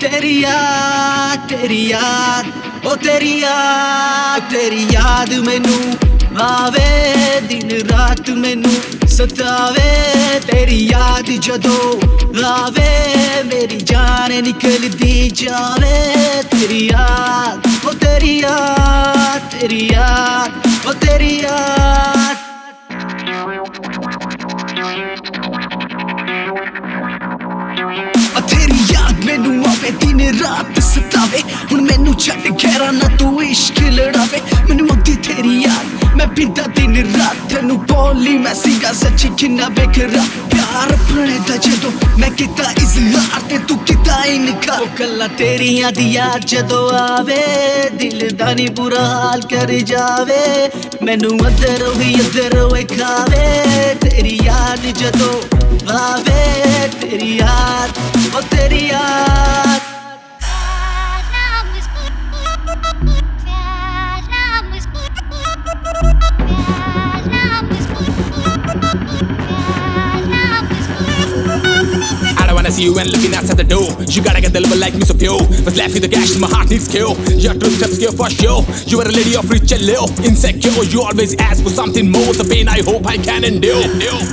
ਤੇਰੀ ਯਾਦ ਤੇਰੀ ਯਾਦ ਉਹ ਤੇਰੀ ਯਾਦ ਤੇਰੀ ਯਾਦ ਮੈਨੂੰ ਆਵੇ, ਦਿਨ ਰਾਤ ਮੈਨੂੰ ਸਤਾਵੇ, ਤੇਰੀ ਯਾਦ ਜਦੋਂ ਆਵੇ, ਮੇਰੀ ਜਾਨ ਨਿਕਲਦੀ ਜਾਵੇ, ਤੇਰੀ ਯਾਦ ਉਹ ਤੇਰੀ ਯਾਦ ਤੇਰੀ ਯਾਦ ਉਹ ਤੇਰੀ ਯਾਦ। ਮੈਨੂੰ ਆਵੇ ਦਿਨ ਰਾਤ ਸਤਾਵੇ। ਹੁਣ ਮੈਨੂੰ ਛੱਡ ਖੈਰਾ ਨਾ ਤੂੰ ਇਸ਼ਕ ਲੜਾਵੇ। ਮੈਨੂੰ ਆਉਂਦੀ ਤੇਰੀ ਯਾਦ, ਮੈਂ ਪਿੰਦਾ ਦਿਨ ਰਾਤ। ਤੈਨੂੰ ਬੋਲੀ ਮੈਂ ਸੀਗਾ ਸੱਚੀ ਕਿੰਨਾ ਬੇਕਰਾ ਪਿਆਰ ਆਪਣੇ ਦਾ ਜਦੋਂ ਮੈਂ ਕੀਤਾ ਇਜ਼ਹਾਰ ਤੇ ਤੂੰ ਕੀਤਾ ਇਨਕਾਰ। ਉਹ ਕੱਲਾ ਤੇਰੀਆਂ ਦੀ ਯਾਦ ਜਦੋਂ ਆਵੇ, ਦਿਲ ਦਾ ਨੀ ਬੁਰਾ ਹਾਲ ਕਰ ਜਾਵੇ। ਮੈਨੂੰ ਅੰਦਰ ਵੀ ਅੰਦਰ ਵੇ ਖਾਵੇ। ਤੇਰੀ ਯਾਦ ਜਦੋਂ ਆਵੇ, ਤੇਰੀ ਯਾਦ, ਉਹ ਤੇਰੀ ਯਾਦ। See you when looking outside the door. You gotta get the level like me so pure. But left with the cash, my heart needs skill. Your truth steps skill for sure. You are a lady of rich and low. Insecure, you always ask for something more. The pain I hope I can endure.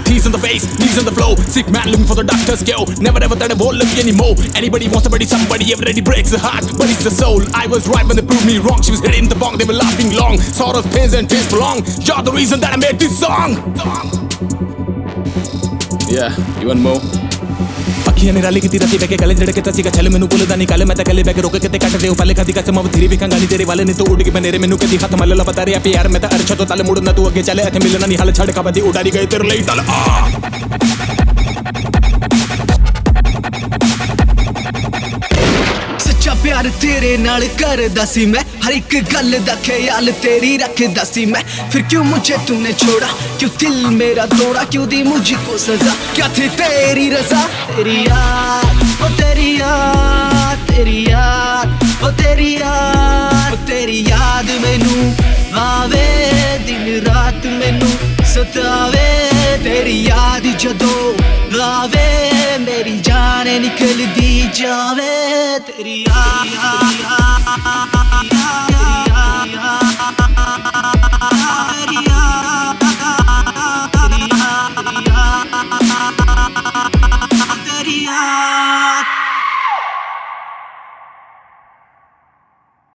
Teeth on the face, knees on the floor. Sick man looking for the doctor's skill. Never ever thought I won't look anymore. Anybody wants somebody, somebody everybody breaks the heart. But it's the soul. I was right when they proved me wrong. She was hitting the bong, they were laughing long. Sorrows, pains, and tears prolong. You're the reason that I made this song. Yeah, you want more? ਅੱਖੀਆਂ ਨੇ ਰਾਲੀ ਕੀਤੀ ਰਾਤੀ ਬੈ ਕੇ ਗਲੇ ਝੜਕੇ ਤਾਂ ਸੀਗਾ ਛਲ ਮੈਨੂੰ ਭੁੱਲਦਾ ਨਹੀਂ ਕੱਲ ਮੈਂ ਤਾਂ ਕੱਲੇ ਬੈ ਕੇ ਰੋਕ ਕੇ ਤੇ ਕੱਟ ਦੇ ਉਪਾਲੇ ਖਾਦੀ ਕਸਮ ਉਹ ਥਰੀ ਵਿਖਾਂਗਾ ਨਹੀਂ ਤੇਰੇ ਵਾਲੇ ਨੇ ਤੂੰ ਉੱਡ ਕੇ ਬਨੇਰੇ ਮੈਨੂੰ ਕਦੀ ਹੱਥ ਮੱਲ ਲਾ ਬਤਾ ਰਿਹਾ ਪਿਆਰ ਮੈਂ ਤਾਂ ਅਰਸ਼ਾ ਤੋਂ ਤਲ ਮੁੜਨਾ, ਤੂੰ ਅੱਗੇ ਚੱਲੇ, ਇੱਥੇ ਮਿਲਣਾ ਨਹੀਂ ਹਲ ਛੱਡ ਕਬਦੀ ਉਡਾਰੀ ਗਏ ਤੇਰੇ ਲਈ ਤਲ ਆ। ਪਿਆਰ ਤੇਰੇ ਨਾਲ ਕਰਦਾ ਸੀ ਮੈਂ। ਹਰ ਇੱਕ ਗੱਲ ਦਾ ਖਿਆਲ ਤੇਰੀ ਰੱਖਦਾ ਸੀ ਮੈਂ। ਫਿਰ ਕਿਉਂ ਮੁਝੇ ਤੂਨੇ ਛੋੜਾ? ਕਿਉਂ ਦਿਲ ਮੇਰਾ ਤੋੜਾ? ਕਿਉਂ ਦੀ ਮੁਝਕੋ ਸਜ਼ਾ? ਕਿਆ ਥੀ ਤੇਰੀ ਰਜ਼ਾ? ਤੇਰੀ ਯਾਦ ਉਹ ਤੇਰੀ ਯਾਦ ਤੇਰੀ ਯਾਦ ਉਹ ਤੇਰੀ ਯਾਦ ਤੇਰੀ ਯਾਦ ਮੈਨੂੰ ਆਵੇ ਦਿਨ ਰਾਤ ਮੈਨੂੰ। ਸਤਾਵੇ ਤੇਰੀ ਯਾਦ ਜਦੋਂ ਆਵੇ ਮੇਰੀ ਜਾਨ ਨਿਕਲਦੀ ਜਾਵੇ ਤੇਰੀ ਯਾਦ